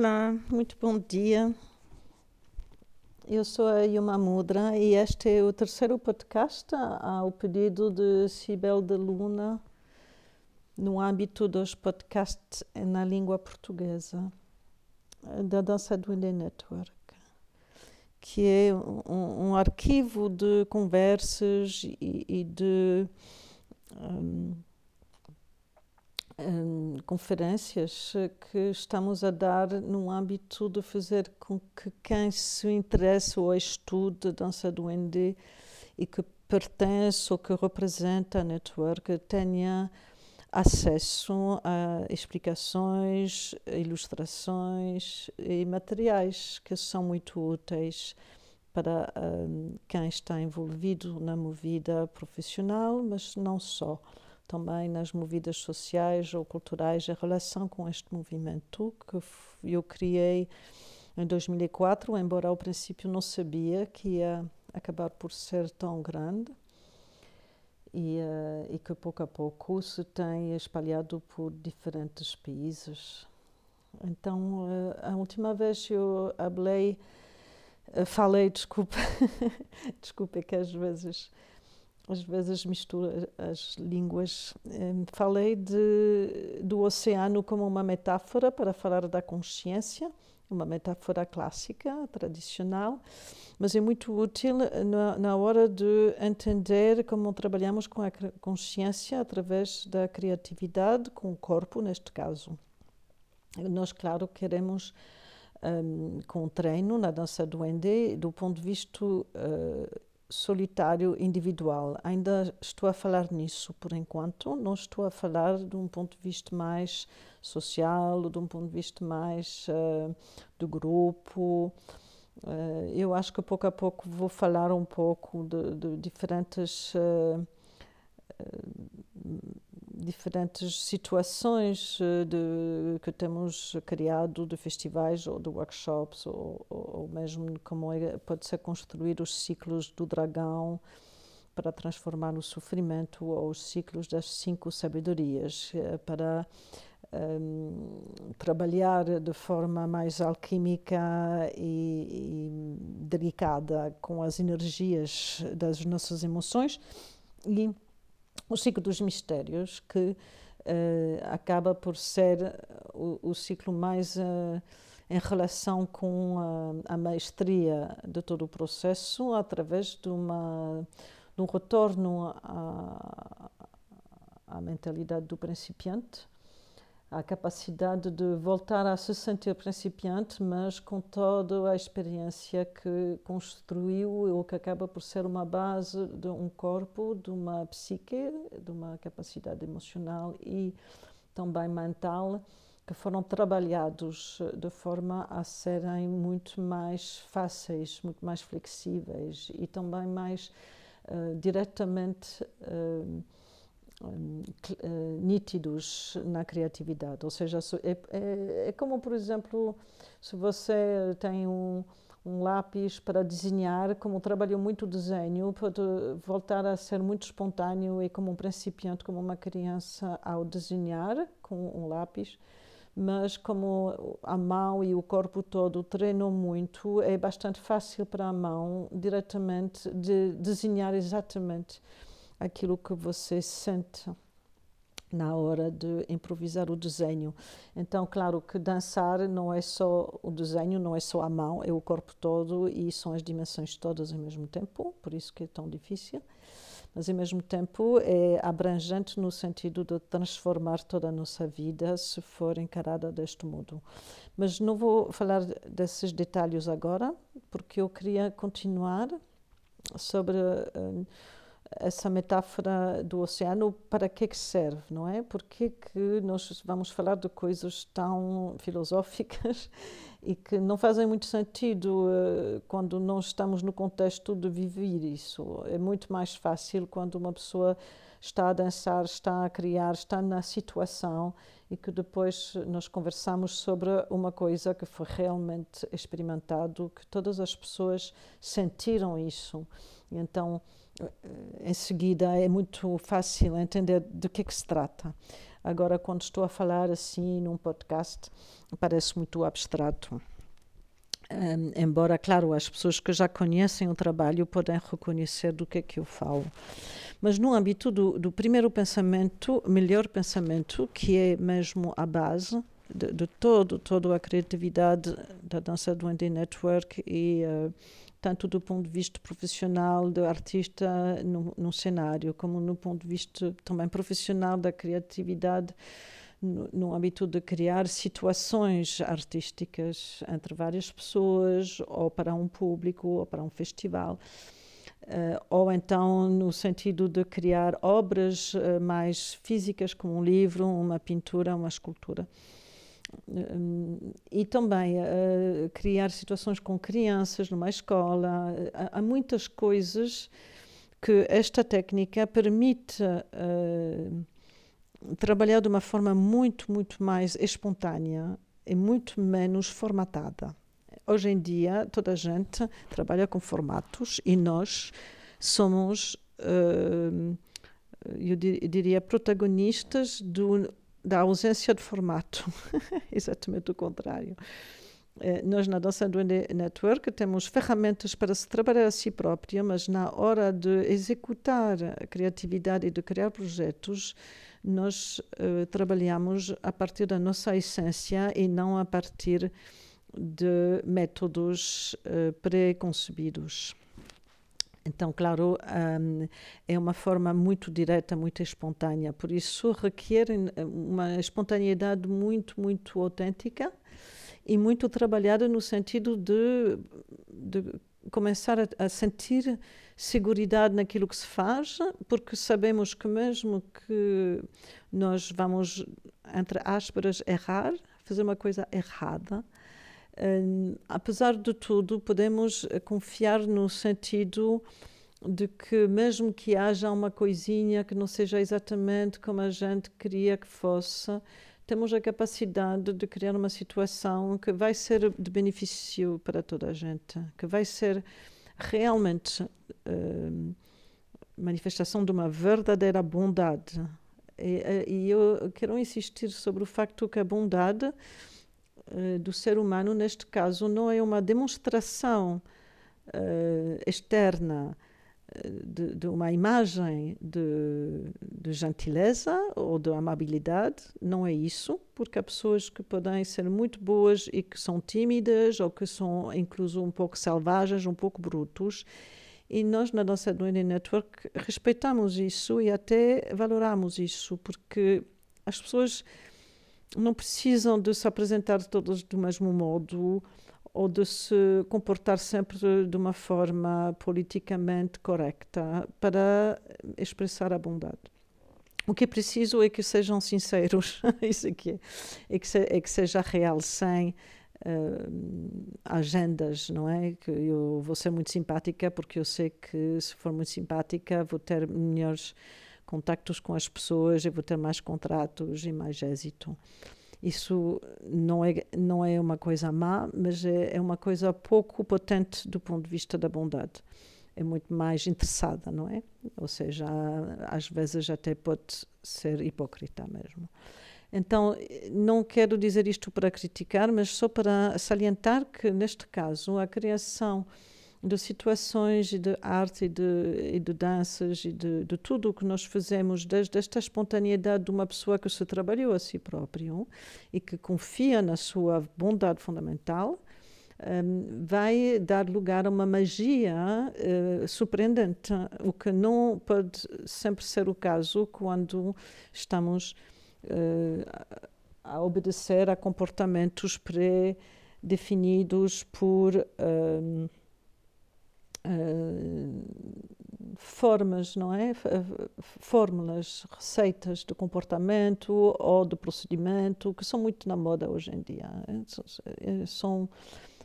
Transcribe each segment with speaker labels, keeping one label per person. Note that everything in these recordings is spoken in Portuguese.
Speaker 1: Olá, muito bom dia. Eu sou a Yuma Mudra e este é o terceiro podcast ao pedido de Cibel de Luna no âmbito dos podcasts na língua portuguesa da Dança do Indie Network, que é um, um arquivo de conversas e, e de um, um, conferências que estamos a dar no âmbito de fazer com que quem se interessa ou estude dança do ND e que pertence ou que representa a network tenha acesso a explicações, ilustrações e materiais que são muito úteis para um, quem está envolvido na movida profissional, mas não só também nas movidas sociais ou culturais em relação com este movimento que eu criei em 2004, embora ao princípio não sabia que ia acabar por ser tão grande e, uh, e que pouco a pouco se tem espalhado por diferentes países. Então, uh, a última vez eu uh, falei, desculpa, desculpa que às vezes às vezes misturo as línguas. Falei de, do oceano como uma metáfora para falar da consciência, uma metáfora clássica, tradicional, mas é muito útil na, na hora de entender como trabalhamos com a consciência através da criatividade, com o corpo, neste caso. Nós, claro, queremos. Um, com treino na dança do Ende, do ponto de vista uh, solitário individual. Ainda estou a falar nisso por enquanto, não estou a falar de um ponto de vista mais social, de um ponto de vista mais uh, do grupo. Uh, eu acho que pouco a pouco vou falar um pouco de, de diferentes. Uh, diferentes situações eh, de, que temos criado de festivais ou de workshops ou, ou, ou mesmo como é, pode ser construir os ciclos do dragão para transformar o sofrimento ou os ciclos das cinco sabedorias eh, para um, ehm, trabalhar de forma mais alquímica e, e delicada com as energias das nossas emoções e o ciclo dos mistérios, que uh, acaba por ser o, o ciclo mais uh, em relação com a, a, maestria de todo o processo, através de, uma, de um retorno à, à mentalidade do principiante a capacidade de voltar a se sentir principiante, mas com toda a experiência que construiu ou que acaba por ser uma base de um corpo, de uma psique, de uma capacidade emocional e também mental, que foram trabalhados de forma a serem muito mais fáceis, muito mais flexíveis e também mais uh, diretamente. Uh, nítidos na criatividade. Ou seja, é, é, é, como, por exemplo, se você tem um, um lápis para desenhar, como trabalhou muito desenho, pode voltar a ser muito espontâneo e como um principiante, como uma criança ao desenhar com um lápis mas como a mão e o corpo todo treinam muito, é bastante fácil para a mão diretamente de desenhar exatamente aquilo que você sente na hora de improvisar o desenho. Então, claro que dançar não é só o desenho, não é só a mão, é o corpo todo e são as dimensões todas ao mesmo tempo, por isso que é tão difícil. Mas ao mesmo tempo é abrangente no sentido de transformar toda a nossa vida se for encarada deste modo. Mas não vou falar desses detalhes agora, porque eu queria continuar sobre uh, essa metáfora do oceano, para que, que serve, não é? Por que, que nós vamos falar de coisas tão filosóficas e que não fazem muito sentido uh, quando não estamos no contexto de viver isso? É muito mais fácil quando uma pessoa está a dançar, está a criar, está na situação e que depois nós conversamos sobre uma coisa que foi realmente experimentado, que todas as pessoas sentiram isso. E então, em seguida, é muito fácil entender de que, é que se trata. Agora, quando estou a falar assim num podcast, parece muito abstrato. Um, embora, claro, as pessoas que já conhecem o trabalho podem reconhecer do que é que eu falo. Mas no âmbito do, do primeiro pensamento, melhor pensamento, que é mesmo a base de, de todo, toda a criatividade da dança do Andy Network e uh, tanto do ponto de vista profissional do artista no, no cenário, como no ponto de vista também profissional da criatividade no, no âmbito de criar situações artísticas entre várias pessoas, ou para um público, ou para um festival. Uh, ou então no sentido de criar obras uh, mais físicas, como um livro, uma pintura, uma escultura. Uh, e também criar situações com crianças numa escola. há muitas coisas que esta técnica permite trabalhar de uma forma muito, muito mais espontânea e muito menos formatada. Hoje em dia, toda a gente trabalha com formatos e nós somos, eu diria, protagonistas do, da ausência de formato. Exatamente o contrário. Eh, nós, na Dança do Network, temos ferramentas para se trabalhar a si própria, mas na hora de executar a criatividade e de criar projetos, nós uh, trabalhamos a partir da nossa essência e não a partir de métodos uh, pré-concebidos. Então, claro, um, é uma forma muito direta, muito espontânea, por isso requer uma espontaneidade muito, muito autêntica e muito trabalhada no sentido de, de começar a, a sentir segurança naquilo que se faz, porque sabemos que mesmo que nós vamos, entre aspas, errar, fazer uma coisa errada, apesar de tudo, podemos confiar no sentido de que mesmo que haja uma coisinha que não seja exatamente como a gente queria que fosse, temos a capacidade de criar uma situação que vai ser de benefício para toda a gente, que vai ser realmente uh, manifestação de uma verdadeira bondade. E, eh, e, eu quero insistir sobre o facto que a bondade uh, do ser humano, neste caso, não é uma demonstração uh, externa de, de, uma imagem de, de, gentileza ou de amabilidade, não é isso, porque há pessoas que podem ser muito boas e que são tímidas ou que são incluso um pouco selvagens, um pouco brutos. E nós, na nossa Duende Network, respeitamos isso e até valoramos isso, porque as pessoas não precisam de se apresentar todas do mesmo modo ou de se comportar sempre de uma forma politicamente correta para expressar a bondade. O que é preciso é que sejam sinceros, isso aqui é, é que, se, é que seja real, sem uh, agendas, não é? Que eu vou ser muito simpática porque eu sei que se for muito simpática vou ter melhores contactos com as pessoas, e vou ter mais contratos e mais êxito. Isso não é, não é uma coisa má, mas é, é uma coisa pouco potente do ponto de vista da bondade. É muito mais interessada, não é? Ou seja, às vezes até pode ser hipócrita mesmo. Então, não quero dizer isto para criticar, mas só para salientar que, neste caso, a criação de situações e de arte e de, e de danças e de, de tudo o que nós fazemos, desde esta espontaneidade de uma pessoa que se trabalhou a si próprio e que confia na sua bondade fundamental, um, vai dar lugar a uma magia uh, surpreendente, o que não pode sempre ser o caso quando estamos uh, a obedecer a comportamentos pré-definidos por. Um, Uh, formas, não é? Fórmulas, receitas de comportamento ou de procedimento que são muito na moda hoje em dia. É, são,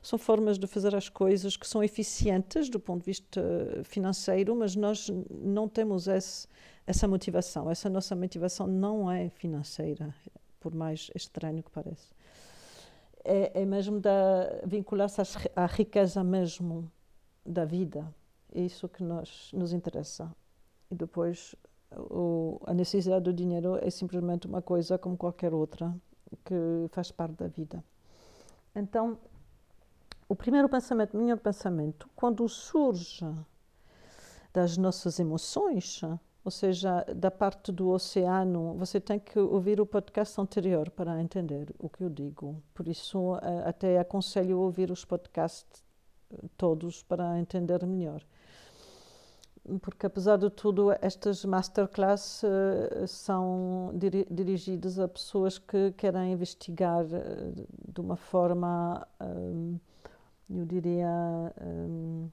Speaker 1: são formas de fazer as coisas que são eficientes do ponto de vista financeiro, mas nós não temos esse, essa motivação. Essa nossa motivação não é financeira, por mais estranho que pareça. É, é mesmo vincular-se à riqueza mesmo da vida. É isso que nos, nos interessa. E depois o, a necessidade do dinheiro é simplesmente uma coisa como qualquer outra que faz parte da vida. Então, o primeiro pensamento, o melhor pensamento, quando surge das nossas emoções, ou seja, da parte do oceano, você tem que ouvir o podcast anterior para entender o que eu digo. Por isso, eh, até aconselho ouvir os podcasts todos para entender melhor. Porque, apesar de tudo, estas masterclass uh, são diri dirigidas a pessoas que querem investigar uh, de uma forma, um, eu diria, um,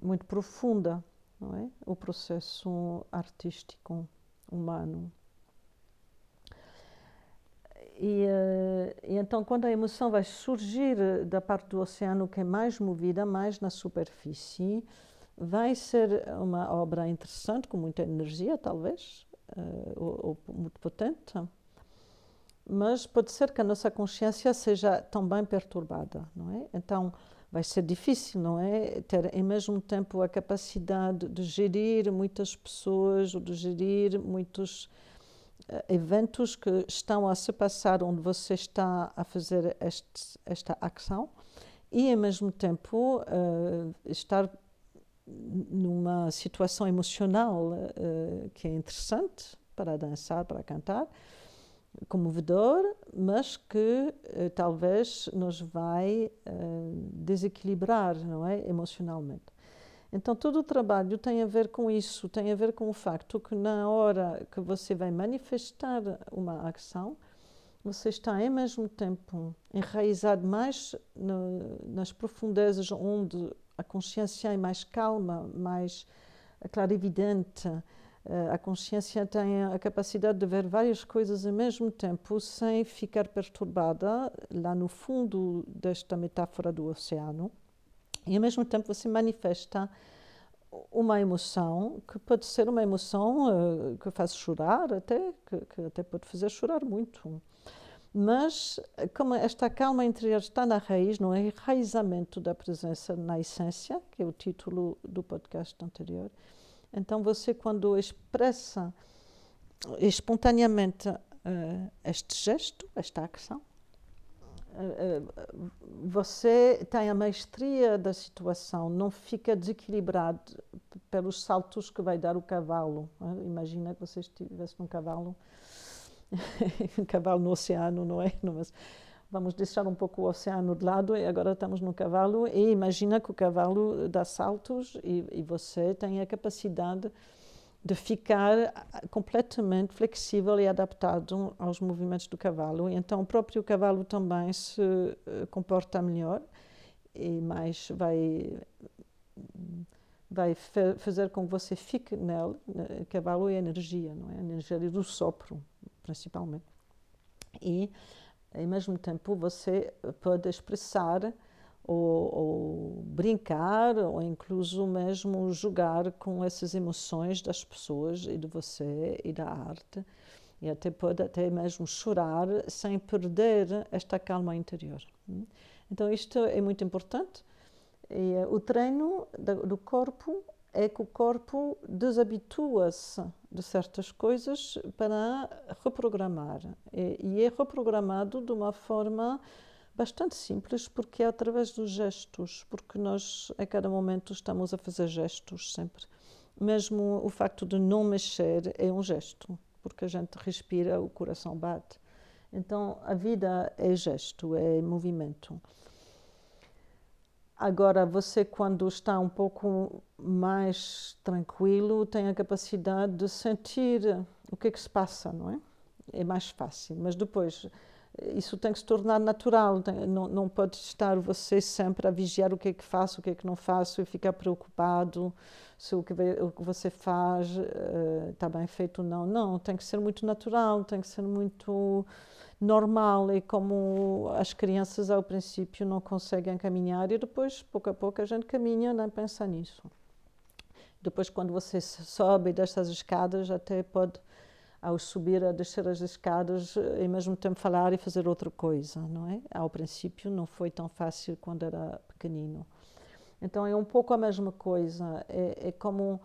Speaker 1: muito profunda, não é? O processo artístico humano. E, eh, e, então, quando a emoção vai surgir da parte do oceano que é mais movida, mais na superfície, vai ser uma obra interessante, com muita energia, talvez, uh, ou, ou, muito potente, mas pode ser que a nossa consciência seja também perturbada, não é? Então, vai ser difícil, não é? Ter em mesmo tempo a capacidade de gerir muitas pessoas ou de gerir muitos eventos que estão a se passar onde você está a fazer este, esta ação e, ao mesmo tempo, uh, estar numa situação emocional uh, que é interessante para dançar, para cantar comovedor, mas que uh, talvez nos vai desequilibrar, não é, emocionalmente. Então todo o trabalho tem a ver com isso, tem a ver com o facto que na hora que você vai manifestar uma ação, você está ao mesmo tempo enraizado mais no, nas profundezas onde a consciência é mais calma, mais clarividente, a consciência tem a capacidade de ver várias coisas ao mesmo tempo sem ficar perturbada lá no fundo desta metáfora do oceano. E ao mesmo tempo você manifesta uma emoção que pode ser uma emoção uh, que faz chorar até, que, que, até pode fazer chorar muito. Mas como esta calma interior está na raiz, no enraizamento da presença na essência, que é o título do podcast anterior, então, você, quando expressa espontaneamente uh, este gesto, esta ação, você tem a maestria da situação, não fica desequilibrado pelos saltos que vai dar o cavalo. Imagina que você estivesse num cavalo, um cavalo no oceano, não é? Mas, vamos deixar um pouco o oceano de lado e agora estamos no cavalo e imagina que o cavalo dá saltos e, e você tem a capacidade de ficar completamente flexível e adaptado aos movimentos do cavalo. Então o próprio cavalo também se uh, comporta melhor e mais vai vai fazer com que você fique nele. O cavalo é energia, não é? A energia do sopro, principalmente. E ao mesmo tempo você pode expressar ou, ou, brincar ou incluso mesmo jogar com essas emoções das pessoas e de você e da arte e até pode até mesmo chorar sem perder esta calma interior. Então isto é muito importante e eh, o treino do corpo é que o corpo desabitua-se de certas coisas para reprogramar. E, é reprogramado de uma forma bastante simples, porque é através dos gestos, porque nós a cada momento estamos a fazer gestos sempre. Mesmo o facto de não mexer é um gesto, porque a gente respira, o coração bate. Então a vida é gesto, é movimento. Agora, você, quando está um pouco mais tranquilo, tem a capacidade de sentir o que é que se passa, não é? É mais fácil. Mas depois, isso tem que se tornar natural. Não, não pode estar você sempre a vigiar o que é que faço, o que é que não faço e ficar preocupado se o que, o que você faz uh, está bem feito ou não. Não, tem que ser muito natural, tem que ser muito normal e como as crianças ao princípio não conseguem caminhar e depois, pouco a pouco, a gente caminha nem pensa nisso. Depois, quando você sobe destas escadas, até pode, ao subir a descer as escadas, ao mesmo tempo falar e fazer outra coisa, não é? Ao princípio não foi tão fácil quando era pequenino. Então é um pouco a mesma coisa. É, é como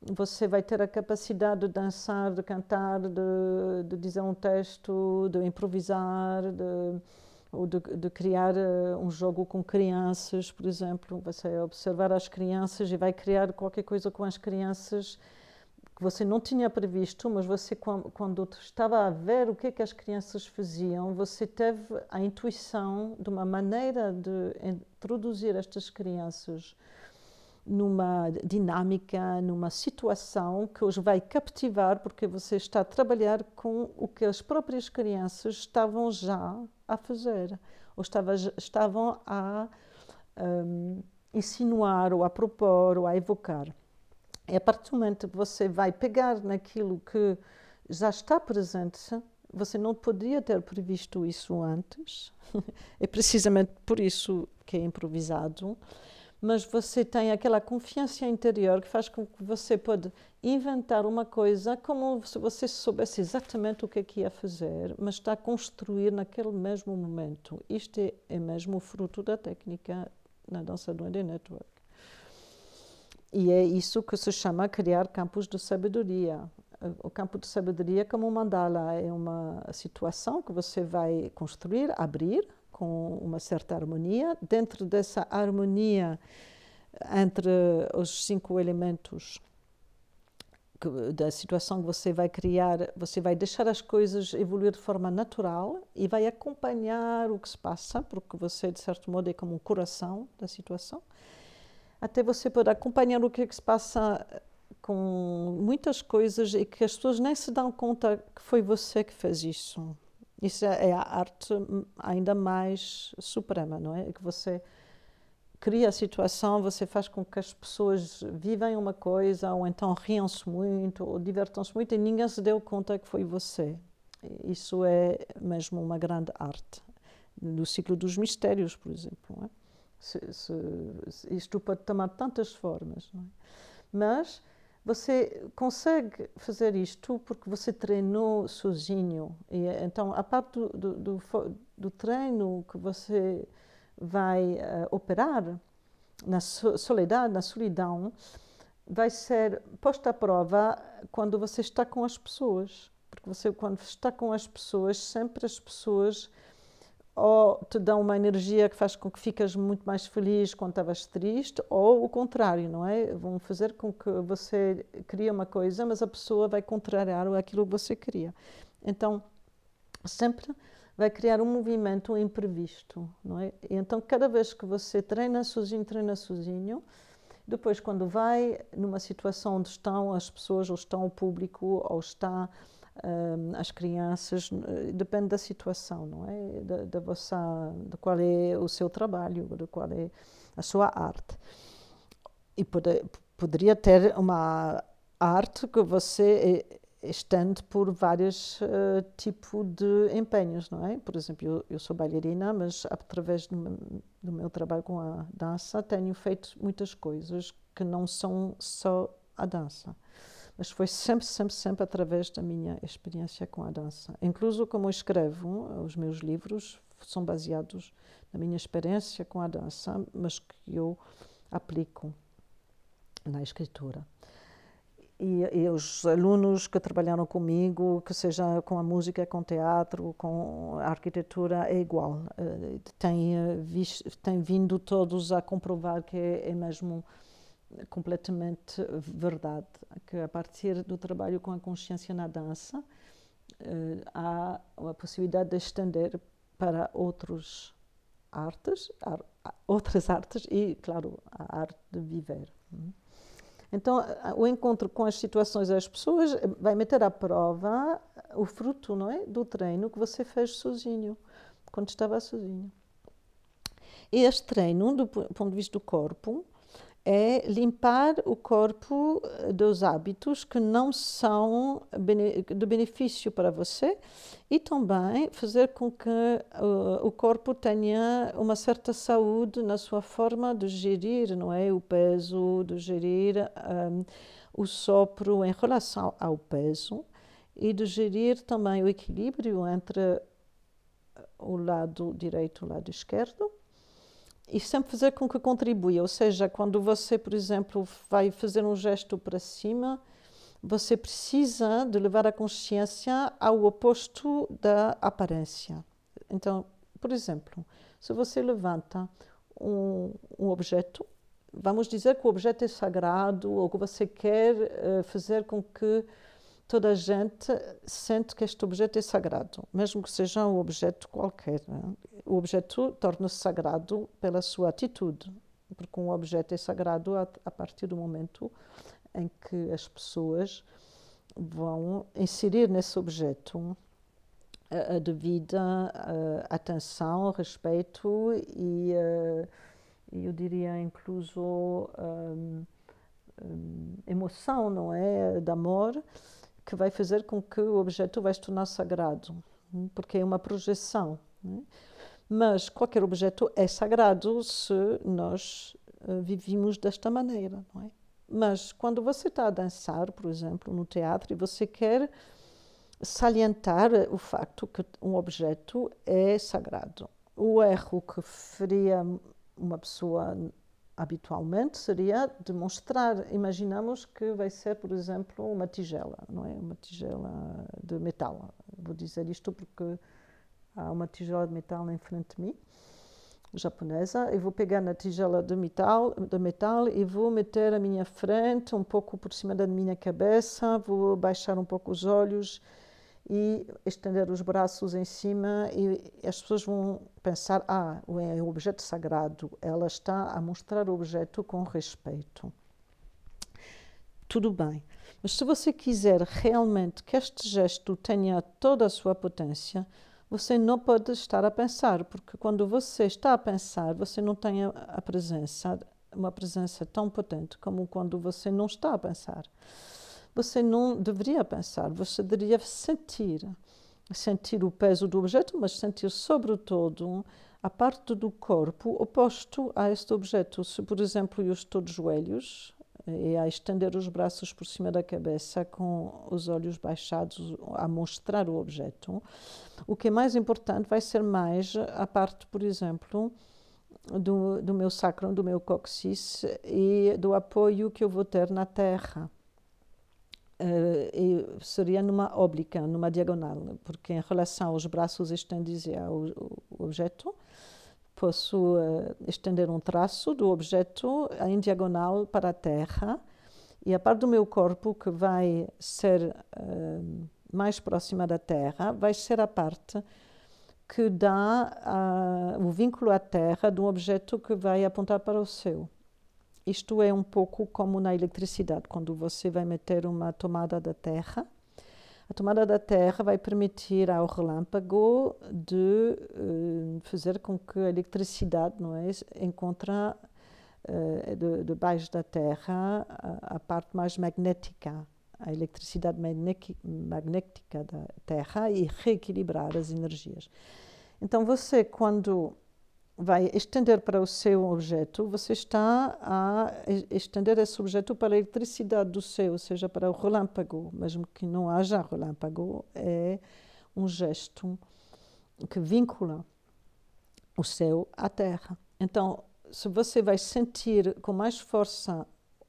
Speaker 1: você vai ter a capacidade de dançar, de cantar, de, de dizer um texto, de improvisar, de, ou de, de, criar uh, um jogo com crianças, por exemplo. Você vai observar as crianças e vai criar qualquer coisa com as crianças que você não tinha previsto, mas você, quando estava a ver o que, é que as crianças faziam, você teve a intuição de uma maneira de introduzir estas crianças numa dinâmica, numa situação que os vai captivar, porque você está a trabalhar com o que as próprias crianças estavam já a fazer, ou estava, estavam a um, insinuar, ou a propor, ou a evocar. É a partir do momento que você vai pegar naquilo que já está presente, você não podia ter previsto isso antes, é precisamente por isso que é improvisado mas você tem aquela confiança interior que faz com que você pode inventar uma coisa como se você soubesse exatamente o que é que ia fazer, mas está a construir naquele mesmo momento. Isto é, é mesmo o fruto da técnica na dança do Ende Network. E é isso que se chama criar campos de sabedoria. O campo de sabedoria, como um mandala, é uma situação que você vai construir, abrir, com uma certa harmonia. Dentro dessa harmonia entre os cinco elementos que, da situação que você vai criar, você vai deixar as coisas evoluir de forma natural e vai acompanhar o que se passa, porque você, de certo modo, é como um coração da situação. Até você pode acompanhar o que, é que se passa com muitas coisas e que as pessoas nem se dão conta que foi você que fez isso. Isso é, é a arte ainda mais suprema, não é? Que você cria a situação, você faz com que as pessoas vivem uma coisa, ou então riam-se muito, ou divertam-se muito, e ninguém se deu conta que foi você. Isso é mesmo uma grande arte. No ciclo dos mistérios, por exemplo. Se, se, isto pode tomar tantas formas. É? Mas você consegue fazer isto porque você treinou sozinho. E, então, a parte do, do, do, do treino que você vai uh, operar na soledade, na solidão, vai ser posta à prova quando você está com as pessoas. Porque você, quando está com as pessoas, sempre as pessoas ou te dão uma energia que faz com que ficas muito mais feliz quando estavas triste, ou o contrário, não é? Vão fazer com que você cria uma coisa, mas a pessoa vai contrariar aquilo que você queria. Então, sempre vai criar um movimento imprevisto, não é? E então, cada vez que você treina sozinho, treina sozinho, depois, quando vai numa situação onde estão as pessoas, ou estão o público, ou está as crianças, eh, depende da situação, não é? Da, da vossa, de qual é o seu trabalho, de qual é a sua arte. E pode, poderia ter uma arte que você estende por vários uh, tipos de empenhos, não é? Por exemplo, eu, eu sou bailarina, mas através do meu, do meu trabalho com a dança tenho feito muitas coisas que não são só a dança mas foi sempre, sempre, sempre através da minha experiência com a dança. Incluso como escrevo, os meus livros são baseados na minha experiência com a dança, mas que eu aplico na escritura. E, e, os alunos que trabalharam comigo, que seja com a música, com o teatro, com a arquitetura, é igual. Tem, uh, tem vindo todos a comprovar que é mesmo completamente verdade, que a partir do trabalho com a consciência na dança, eh, há a possibilidade de estender para outros artes, outras artes e, claro, a arte de viver. Então, o encontro com as situações das pessoas vai meter à prova o fruto, não é, do treino que você fez sozinho, quando estava sozinho. E este treino, do ponto de vista do corpo, é limpar o corpo eh, dos hábitos que não são de benefício para você e também fazer com que uh, o corpo tenha uma certa saúde na sua forma de gerir, não é, o peso, de gerir um, o sopro em relação ao peso e de gerir também o equilíbrio entre o lado direito e o lado esquerdo e sempre fazer com que contribua. Ou seja, quando você, por exemplo, vai fazer um gesto para cima, você precisa de levar a consciência ao oposto da aparência. Então, por exemplo, se você levanta um, um objeto, vamos dizer que o objeto é sagrado ou que você quer uh, fazer com que toda a gente sente que este objeto é sagrado, mesmo que seja um objeto qualquer. Né? O objeto torna-se sagrado pela sua atitude, porque um objeto é sagrado a, a partir do momento em que as pessoas vão inserir nesse objeto a, a devida a, atenção, respeito e, eu diria incluso um, um, emoção, não é, de amor que vai fazer com que o objeto vai se tornar sagrado, hum, porque é uma projeção. Né? Mas qualquer objeto é sagrado se nós uh, vivemos desta maneira, não é? Mas quando você está a dançar, por exemplo, no teatro, e você quer salientar o facto que um objeto é sagrado. O erro que faria uma pessoa habitualmente seria demonstrar. Imaginamos que vai ser, por exemplo, uma tigela, não é? Uma tigela de metal. Vou dizer isto porque há uma tigela de metal em frente de mim, japonesa. Eu vou pegar na tigela de metal, de metal e vou meter a minha frente um pouco por cima da minha cabeça, vou baixar um pouco os olhos e estender os braços em cima e as pessoas vão pensar, ah, é um objeto sagrado, ela está a mostrar o objeto com respeito. Tudo bem, mas se você quiser realmente que este gesto tenha toda a sua potência, você não pode estar a pensar, porque quando você está a pensar, você não tem a presença, uma presença tão potente como quando você não está a pensar você não deveria pensar, você deveria sentir. Sentir o peso do objeto, mas sentir, sobretudo, a parte do corpo oposto a este objeto. Se, por exemplo, eu estou de joelhos e a estender os braços por cima da cabeça com os olhos baixados a mostrar o objeto, o que é mais importante vai ser mais a parte, por exemplo, do, do meu sacrum, do meu cóccix e do apoio que eu vou ter na terra uh, seria numa óblica, numa diagonal, porque em relação aos braços estendidos ao, ao objeto, posso uh, estender um traço do objeto em diagonal para a terra e a parte do meu corpo que vai ser uh, mais próxima da terra vai ser a parte que dá o vínculo à terra de um objeto que vai apontar para o céu. Isto é um pouco como na eletricidade, quando você vai meter uma tomada da terra. A tomada da terra vai permitir ao relâmpago de uh, fazer com que a eletricidade não é, encontre uh, debaixo da terra a, a, parte mais magnética, a eletricidade magnética da terra e reequilibrar as energias. Então você, quando vai estender para o seu objeto, você está a estender esse objeto para a eletricidade do céu, ou seja, para o relâmpago, mesmo que não haja relâmpago, é um gesto que vincula o céu à terra. Então, se você vai sentir com mais força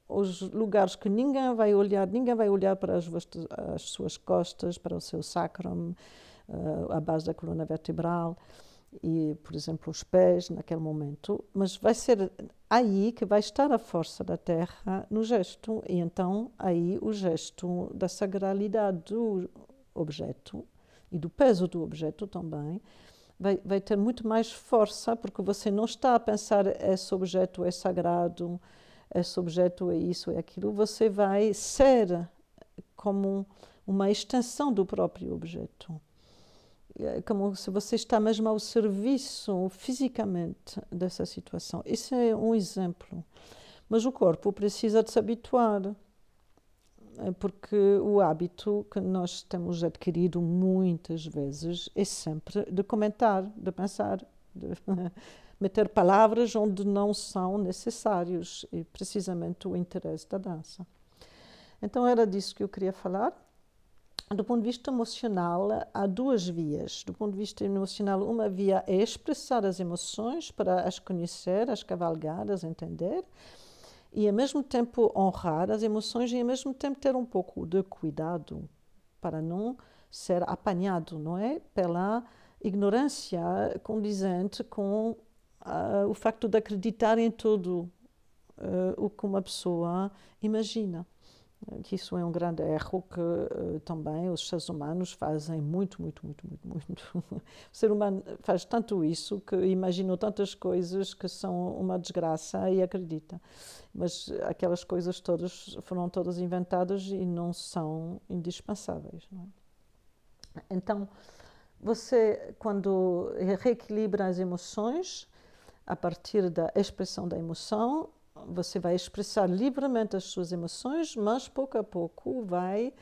Speaker 1: os lugares que ninguém vai olhar, ninguém vai olhar para as, as suas costas, para o seu sacrum, uh, a base da coluna vertebral, e, por exemplo, os pés naquele momento, mas vai ser aí que vai estar a força da Terra no gesto, e então aí o gesto da sagralidade do objeto e do peso do objeto também vai, vai ter muito mais força, porque você não está a pensar esse objeto é sagrado, esse objeto é isso, é aquilo, você vai ser como uma extensão do próprio objeto. É como se você está mesmo ao serviço fisicamente dessa situação. Esse é um exemplo. Mas o corpo precisa de se habituar, é porque o hábito que nós temos adquirido muitas vezes é sempre de comentar, de pensar, de meter palavras onde não são necessários, e precisamente o interesse da dança. Então era disso que eu queria falar do ponto de vista emocional, há duas vias. Do ponto de vista emocional, uma via é expressar as emoções para as conhecer, as cavalgar, as entender, e ao mesmo tempo honrar as emoções e ao mesmo tempo ter um pouco de cuidado para não ser apanhado, não é? Pela ignorância condizente com uh, o facto de acreditar em tudo uh, o que uma pessoa imagina que isso é um grande erro que uh, também os seres humanos fazem muito, muito, muito, muito, muito. o ser humano faz tanto isso que imagina tantas coisas que são uma desgraça e acredita. Mas aquelas coisas todas foram todas inventadas e não são indispensáveis. Não é? Então, você, quando reequilibra as emoções, a partir da expressão da emoção, você vai expressar livremente as suas emoções, mas pouco a pouco vai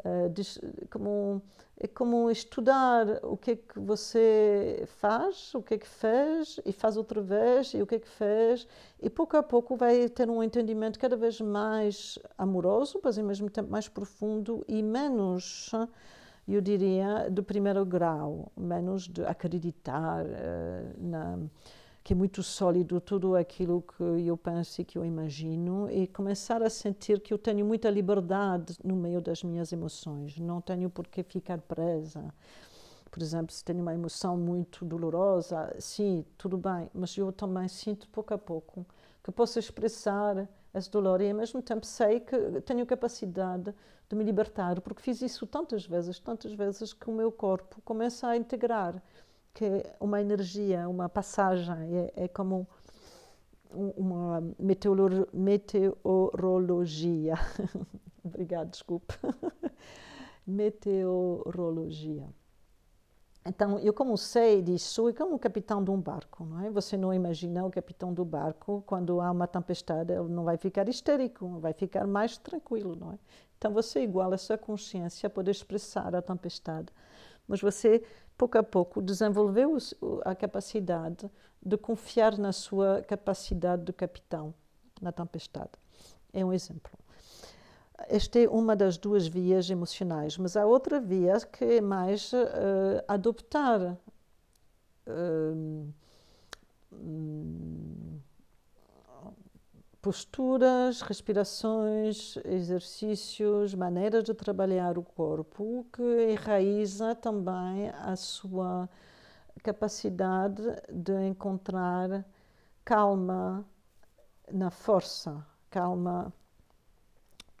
Speaker 1: uh, como é como estudar o que é que você faz, o que é que fez e faz outra vez e o que é que fez. E pouco a pouco vai ter um entendimento cada vez mais amoroso, mas ao mesmo tempo mais profundo e menos eu diria, do primeiro grau, menos de acreditar uh, na que é muito sólido tudo aquilo que eu penso e que eu imagino e começar a sentir que eu tenho muita liberdade no meio das minhas emoções, não tenho por que ficar presa. Por exemplo, se tenho uma emoção muito dolorosa, sim, tudo bem, mas eu também sinto pouco a pouco que posso expressar esse dolor e ao mesmo tempo sei que tenho capacidade de me libertar, porque fiz isso tantas vezes, tantas vezes que o meu corpo começa a integrar que uma energia, uma passagem, é, é como uma meteorologia. Obrigada, desculpe. meteorologia. Então, eu como sei disso, é como o capitão de um barco, não é? Você não imagina o capitão do barco, quando há uma tempestade, ele não vai ficar histérico, vai ficar mais tranquilo, não é? Então, você igual a sua consciência pode expressar a tempestade, mas você pouco a pouco, desenvolveu a capacidade de confiar na sua capacidade de capitão na tempestade. É um exemplo. Esta é uma das duas vias emocionais, mas há outra via que é mais uh, adoptar uh, posturas, respirações, exercícios, maneiras de trabalhar o corpo que enraiza também a sua capacidade de encontrar calma na força, calma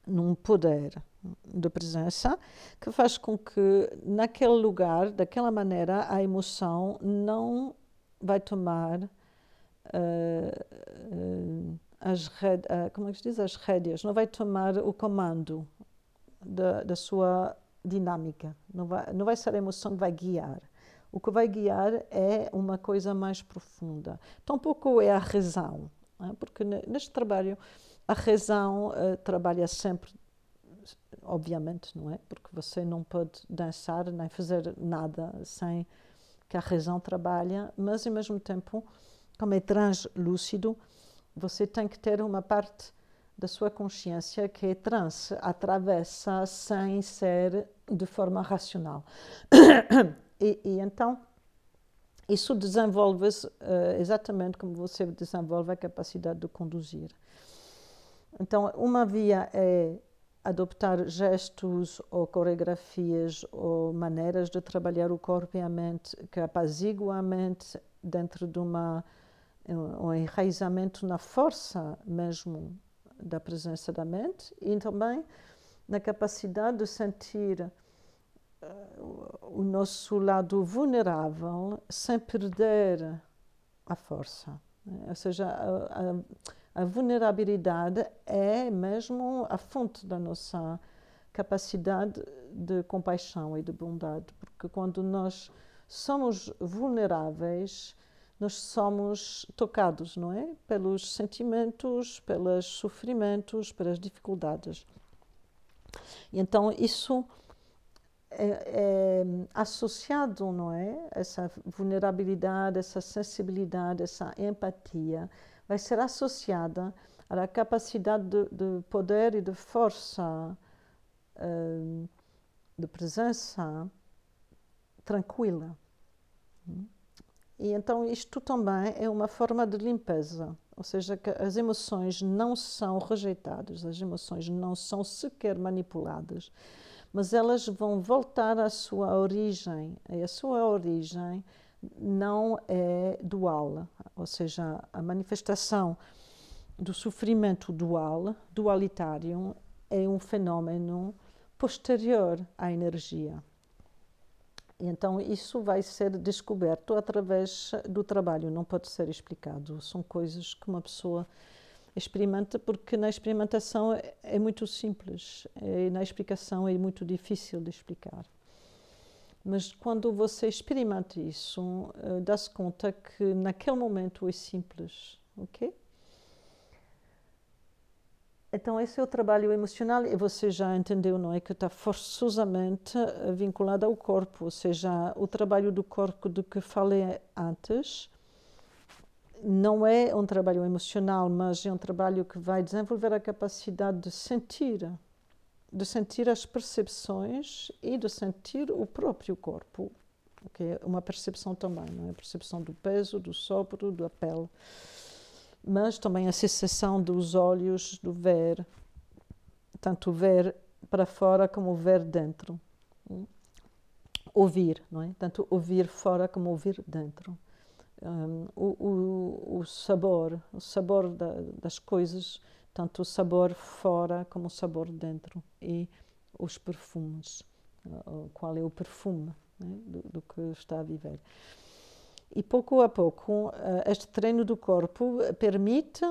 Speaker 1: num poder de presença que faz com que naquele lugar, daquela maneira, a emoção não vai tomar uh, uh, as uh, como é que se diz? As rédeas, não vai tomar o comando da, da sua dinâmica, não vai, não vai ser a emoção que vai guiar. O que vai guiar é uma coisa mais profunda. Tampouco é a razão, é? porque neste trabalho a razão uh, trabalha sempre, obviamente, não é? Porque você não pode dançar nem fazer nada sem que a razão trabalhe, mas ao mesmo tempo, como é translúcido, você tem que ter uma parte da sua consciência que é trans, atravessa sem ser de forma racional. e, e então, isso desenvolve-se uh, exatamente como você desenvolve a capacidade de conduzir. Então, uma via é adoptar gestos ou coreografias ou maneiras de trabalhar o corpo e a mente que apaziguam a mente dentro de uma um enraizamento na força mesmo da presença da mente e também na capacidade de sentir uh, o nosso lado vulnerável sem perder a força. Né? Ou seja, a, a, a, vulnerabilidade é mesmo a fonte da nossa capacidade de compaixão e de bondade, porque quando nós somos vulneráveis, nós somos tocados, não é? Pelos sentimentos, pelos sofrimentos, pelas dificuldades. E então isso é, é, associado, não é? Essa vulnerabilidade, essa sensibilidade, essa empatia vai ser associada à capacidade de, de poder e de força uh, de presença tranquila. E então isto também é uma forma de limpeza, ou seja, que as emoções não são rejeitadas, as emoções não são sequer manipuladas, mas elas vão voltar à sua origem. E a sua origem não é dual, ou seja, a manifestação do sofrimento dual, dualitário, é um fenômeno posterior à energia. Então, isso vai ser descoberto através do trabalho, não pode ser explicado. São coisas que uma pessoa experimenta, porque na experimentação é muito simples e na explicação é muito difícil de explicar. Mas quando você experimenta isso, eh, dá-se conta que naquele momento é simples, ok? Então, esse é o trabalho emocional, e você já entendeu, não é? Que está forçosamente eh, vinculado ao corpo, ou seja, o trabalho do corpo do que falei antes não é um trabalho emocional, mas é um trabalho que vai desenvolver a capacidade de sentir, de sentir as percepções e de sentir o próprio corpo, que é uma percepção também, não é? A percepção do peso, do sopro, da pele mas também a sensação dos olhos, do ver, tanto ver para fora como ver dentro. Ouvir, não é? Tanto ouvir fora como ouvir dentro. Um, o, o, o, sabor, o sabor da, das coisas, tanto o sabor fora como o sabor dentro. E os perfumes, qual é o perfume né? do, do que está a viver. E pouco a pouco, eh, este treino do corpo permite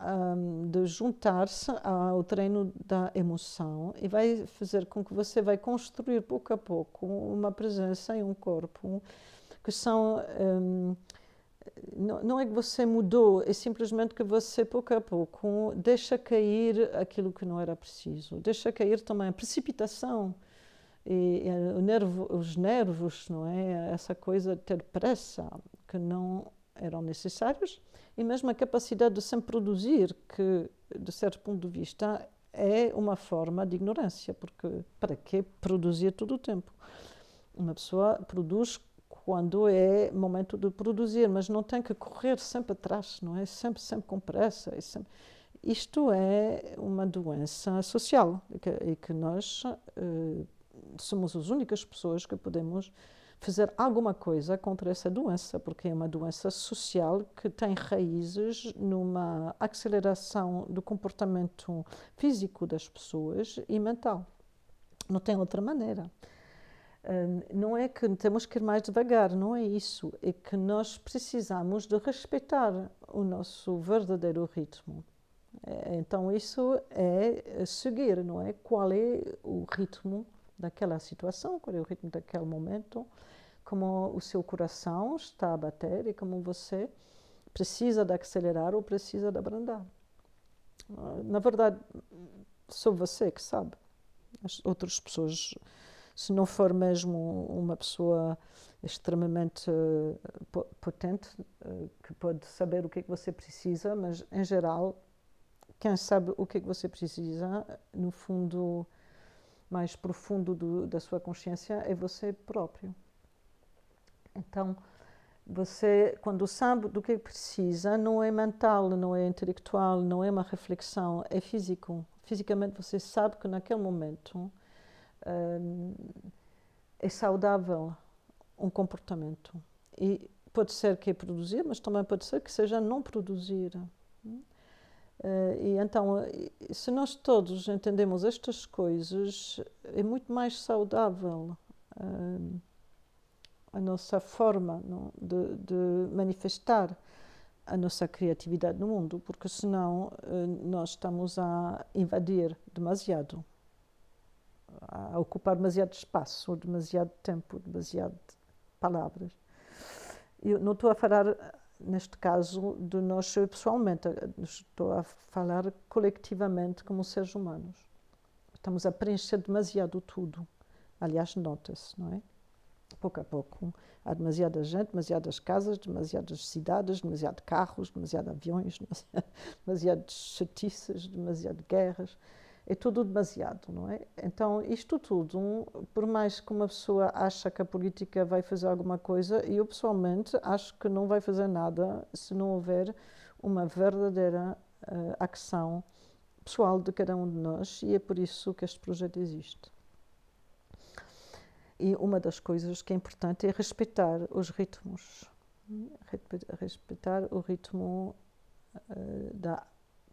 Speaker 1: um, de juntar-se ao treino da emoção e vai fazer com que você vai construir pouco a pouco uma presença e um corpo que são um, não, não, é que você mudou, é simplesmente que você pouco a pouco deixa cair aquilo que não era preciso, deixa cair também a precipitação e, e nervo, os nervos, não é? Essa coisa de ter pressa, que não eram necessários, e mesmo a capacidade de sempre produzir, que, de certo ponto de vista, é uma forma de ignorância, porque para que produzir todo o tempo? Uma pessoa produz quando é momento de produzir, mas não tem que correr sempre atrás, não é? Sempre, sempre com pressa. E sempre... Isto é uma doença social e que, e que nós uh, somos as únicas pessoas que podemos fazer alguma coisa contra essa doença, porque é uma doença social que tem raízes numa aceleração do comportamento físico das pessoas e mental. Não tem outra maneira. Hum, não é que temos que ir mais devagar, não é isso. É que nós precisamos de respeitar o nosso verdadeiro ritmo. É, então, isso é seguir, não é? Qual é o ritmo daquela situação, qual é o ritmo daquele momento, como o seu coração está a bater e como você precisa de acelerar ou precisa de abrandar. Na verdade, só você que sabe. As outras pessoas, se não for mesmo uma pessoa extremamente uh, potente, uh, que pode saber o que é que você precisa, mas em geral, quem sabe o que é que você precisa, no fundo, mais profundo do, da sua consciência é você próprio. Então, você, quando sabe do que precisa, não é mental, não é intelectual, não é uma reflexão, é físico. Fisicamente, você sabe que naquele momento hum, é saudável um comportamento. E pode ser que é produzir, mas também pode ser que seja não produzir. Uh, e então, se nós todos entendemos estas coisas, é muito mais saudável uh, a nossa forma não, de, de, manifestar a nossa criatividade no mundo, porque senão nós estamos a invadir demasiado, a ocupar demasiado espaço, demasiado tempo, demasiado palavras. Eu não estou a falar neste caso, de nós pessoalmente. Estou a falar coletivamente como seres humanos. Estamos a preencher demasiado tudo. Aliás, nota-se, não é? Pouco a pouco. Há demasiada gente, demasiadas casas, demasiadas cidades, demasiados carros, demasiados aviões, demasiadas chatices, demasiadas guerras. É tudo demasiado, não é? Então, isto tudo, por mais que uma pessoa acha que a política vai fazer alguma coisa, eu pessoalmente acho que não vai fazer nada se não houver uma verdadeira uh, ação pessoal de cada um de nós e é por isso que este projeto existe. E uma das coisas que é importante é respeitar os ritmos, respeitar o ritmo uh, da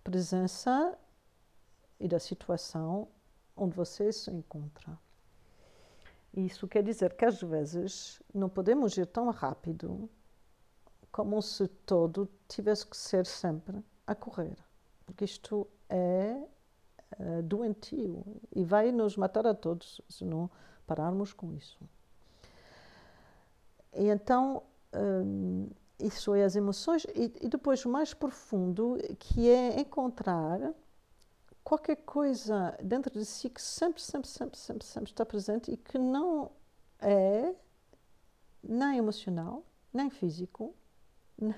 Speaker 1: presença e da situação onde você se encontra. Isso quer dizer que às vezes não podemos ir tão rápido como se todo tivesse que ser sempre a correr, porque isto é uh, doentio e vai nos matar a todos se não pararmos com isso. E então, um, isso é as emoções, e, e depois o mais profundo, que é encontrar qualquer coisa dentro de si que sempre, sempre, sempre, sempre, sempre está presente e que não é nem emocional, nem físico, nem,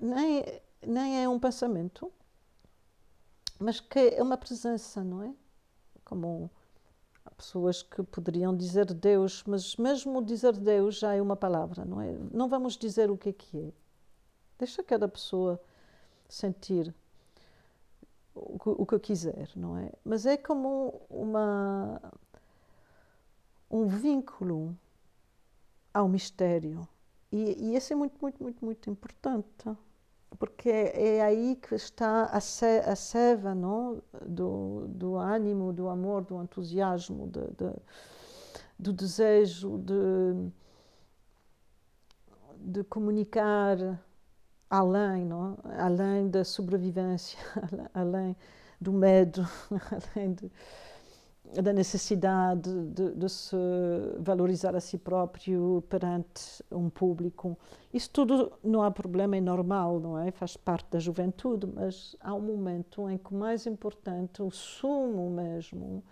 Speaker 1: nem, nem é um pensamento, mas que é uma presença, não é? Como há pessoas que poderiam dizer Deus, mas mesmo dizer Deus já é uma palavra, não é? Não vamos dizer o que é que é. Deixa cada pessoa sentir o que, eu quiser, não é? Mas é como uma, um vínculo ao mistério. E, e esse é muito, muito, muito, muito importante, porque é, é aí que está a, se, a seva não? Do, do ânimo, do amor, do entusiasmo, de, de, do desejo de, de comunicar além, não? além da sobrevivência, além do medo, além de, da necessidade de, de, se valorizar a si próprio perante um público. Isso tudo não há problema, é normal, não é? Faz parte da juventude, mas há um momento em que o mais importante, o sumo mesmo,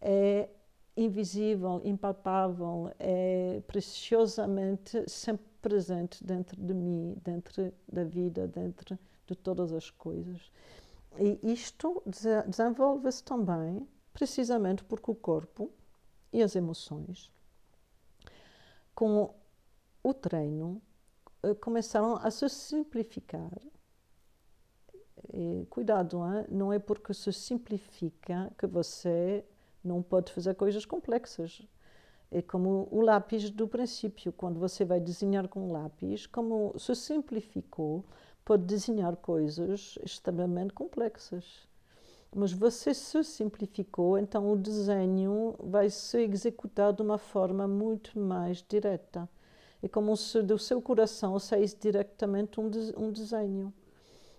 Speaker 1: é invisível, impalpável, é preciosamente sempre presente dentro de mim, dentro da vida, dentro de todas as coisas. E isto desenvolve-se também precisamente porque o corpo e as emoções, com o treino, eh, começaram a se simplificar. E, cuidado, hein? não é porque se simplifica que você não pode fazer coisas complexas. É como o lápis do princípio, quando você vai desenhar com lápis, como se simplificou, pode desenhar coisas extremamente complexas. Mas você se simplificou, então o desenho vai se executar de uma forma muito mais direta. É como se do seu coração saísse diretamente um, de, um desenho.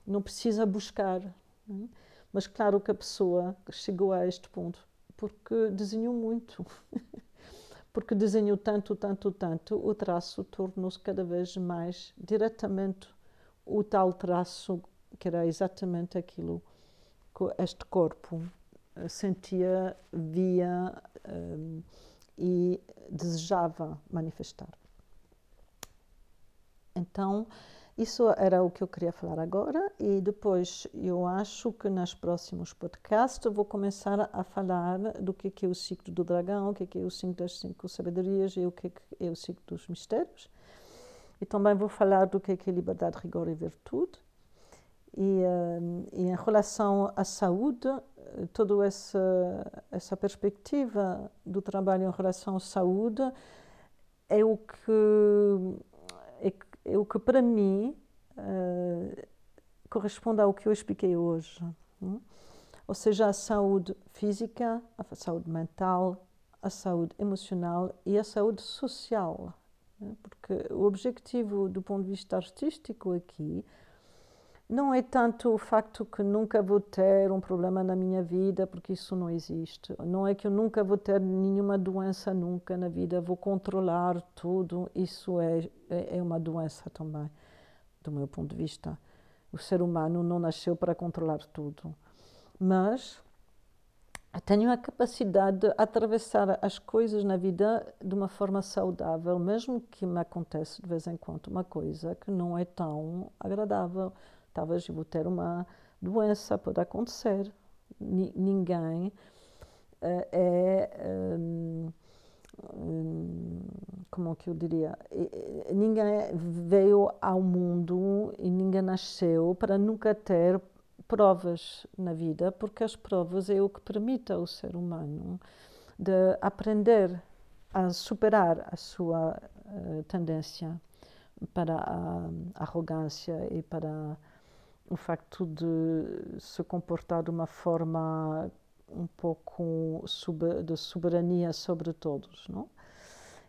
Speaker 1: Não precisa buscar. Né? Mas claro que a pessoa chegou a este ponto porque desenhou muito. porque desenhou tanto, tanto, tanto, o traço tornou-se cada vez mais diretamente o tal traço que era exatamente aquilo que este corpo eh, sentia, via um, e desejava manifestar. Então, isso era o que eu queria falar agora e depois eu acho que nos próximos podcasts vou começar a falar do que é o ciclo do dragão, o que é o ciclo das cinco sabedorias e o que é o ciclo dos mistérios. E também vou falar do que é liberdade, rigor e virtude. E, eh, e em relação à saúde, toda essa, essa perspectiva do trabalho em relação à saúde é o que é é o que para mim uh, corresponde ao que eu expliquei hoje. Hum? Ou seja, a saúde física, a saúde mental, a saúde emocional e a saúde social. Né? Porque o objetivo do ponto de vista artístico aqui não é tanto o facto que nunca vou ter um problema na minha vida, porque isso não existe. Não é que eu nunca vou ter nenhuma doença nunca na vida, vou controlar tudo. Isso é, é, é uma doença também, do meu ponto de vista. O ser humano não nasceu para controlar tudo. Mas tenho a capacidade de atravessar as coisas na vida de uma forma saudável, mesmo que me aconteça de vez em quando uma coisa que não é tão agradável talvez vou ter uma doença, pode acontecer. ninguém uh, é. Um, hum, como é que eu diria? Ninguém veio ao mundo e ninguém nasceu para nunca ter provas na vida, porque as provas é o que permite ao ser humano de aprender a superar a sua uh, tendência para a arrogância e para o facto de se comportar de uma forma um pouco de soberania sobre todos, não?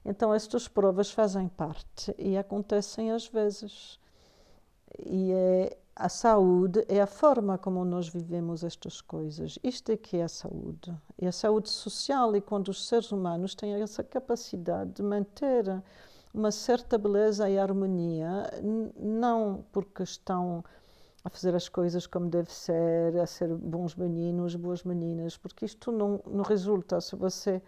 Speaker 1: Então estas provas fazem parte e acontecem às vezes. E é a saúde é a forma como nós vivemos estas coisas. Isto é que é a saúde. É a saúde social e quando os seres humanos têm essa capacidade de manter uma certa beleza e harmonia, não porque estão a fazer as coisas como deve ser, a ser bons meninos, boas meninas, porque isto não, não resulta se você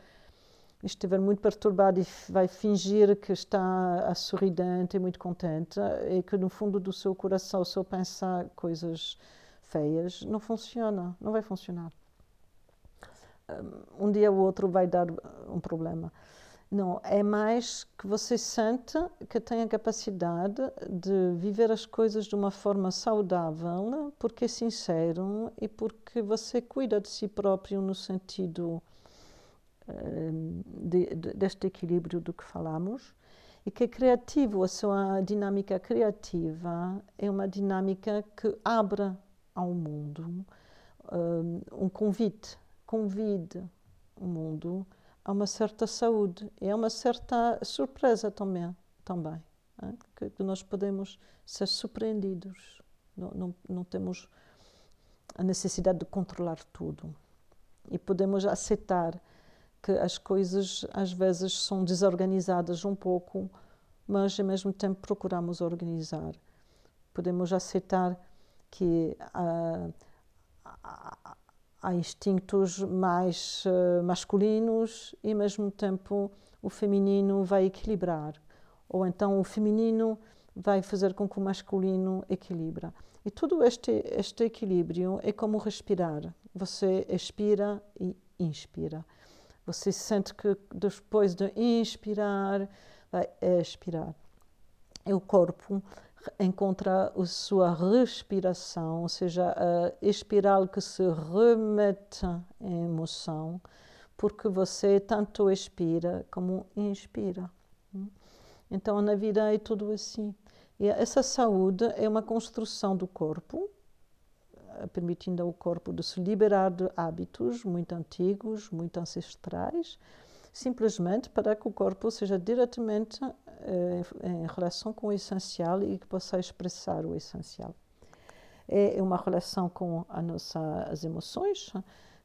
Speaker 1: estiver muito perturbado e vai fingir que está a sorridente e muito contente, e que no fundo do seu coração só pensa coisas feias, não funciona, não vai funcionar. Um dia ou outro vai dar um problema. Não, é mais que você sente que tem a capacidade de viver as coisas de uma forma saudável, porque é sincero e porque você cuida de si próprio no sentido de, de, deste equilíbrio do que falamos e que é criativo, a sua dinâmica criativa é uma dinâmica que abre ao mundo um convite, convide o mundo a uma certa saúde e a uma certa surpresa também, também é? que, que, nós podemos ser surpreendidos, não, não, não temos a necessidade de controlar tudo e podemos aceitar que as coisas às vezes são desorganizadas um pouco, mas ao mesmo tempo procuramos organizar. Podemos aceitar que há, há, há instintos mais uh, masculinos e ao mesmo tempo o feminino vai equilibrar, ou então o feminino vai fazer com que o masculino equilibra. E todo este, este equilíbrio é como respirar. Você expira e inspira. Você sente que depois de inspirar, vai expirar. E o corpo encontra a sua respiração, ou seja, a espiral que se remete em emoção, porque você tanto expira como inspira. Então, na vida é tudo assim. E essa saúde é uma construção do corpo, permitindo ao corpo de se liberar de hábitos muito antigos, muito ancestrais, simplesmente para que o corpo seja diretamente eh, em relação com o essencial e que possa expressar o essencial. É uma relação com nossa, as emoções,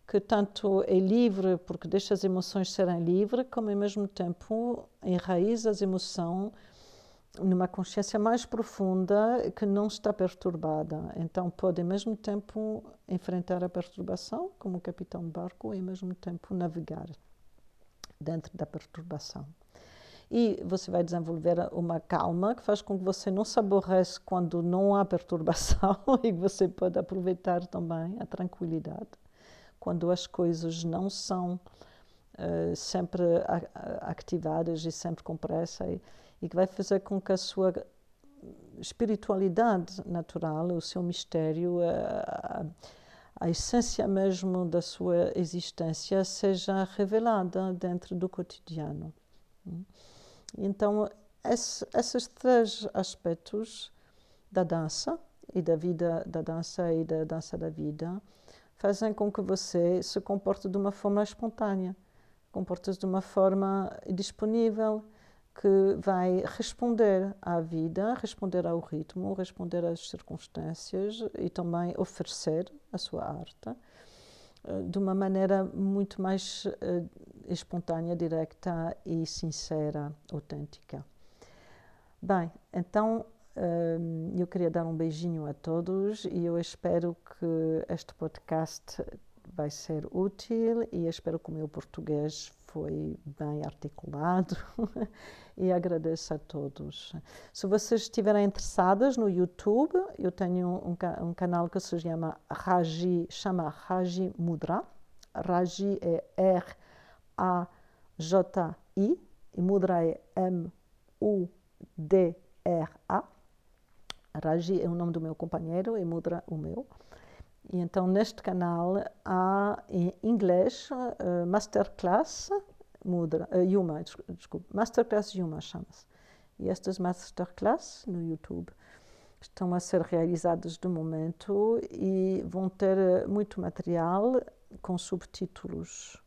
Speaker 1: que tanto é livre, porque deixa as emoções serem livres, como ao mesmo tempo enraiza as emoções numa consciência mais profunda que não está perturbada. Então pode ao mesmo tempo enfrentar a perturbação como capitão de barco e ao mesmo tempo navegar dentro da perturbação. E você vai desenvolver uma calma que faz com que você não se aborrece quando não há perturbação e que você pode aproveitar também a tranquilidade quando as coisas não são uh, sempre ativadas e sempre com pressa. E, e que vai fazer com que a sua espiritualidade natural, o seu mistério, a, essência mesmo da sua existência seja revelada dentro do cotidiano. Então, esse, esses três aspectos da dança e da vida da dança e da dança da vida fazem com que você se comporte de uma forma espontânea, comporte-se de uma forma disponível, que vai responder à vida, responder ao ritmo, responder às circunstâncias e também oferecer a sua arte eh, de uma maneira muito mais uh, espontânea, direta e sincera, autêntica. Bem, então uh, eu queria dar um beijinho a todos e eu espero que este podcast vai ser útil e espero que o meu português foi bem articulado e agradeço a todos. Se vocês estiverem interessadas no YouTube, eu tenho um, um canal que se chama Raji, chama Raji Mudra. Raji é R-A-J-I e Mudra é M-U-D-R-A. Raji é o nome do meu companheiro e Mudra o meu. E então neste canal há em inglês uh, Masterclass Mudra, uh, Yuma, desculpe, Masterclass Yuma chama-se. E estas Masterclass no YouTube estão a ser realizadas de momento e vão ter eh, muito material com subtítulos.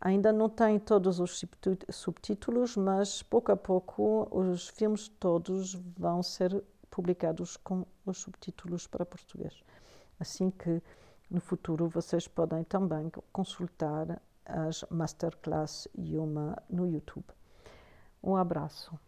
Speaker 1: Ainda não tem todos os subtítulos, mas pouco a pouco os filmes todos vão ser publicados com os subtítulos para português. Assim que no futuro vocês podem também consultar as masterclass Yuma no YouTube. Um abraço.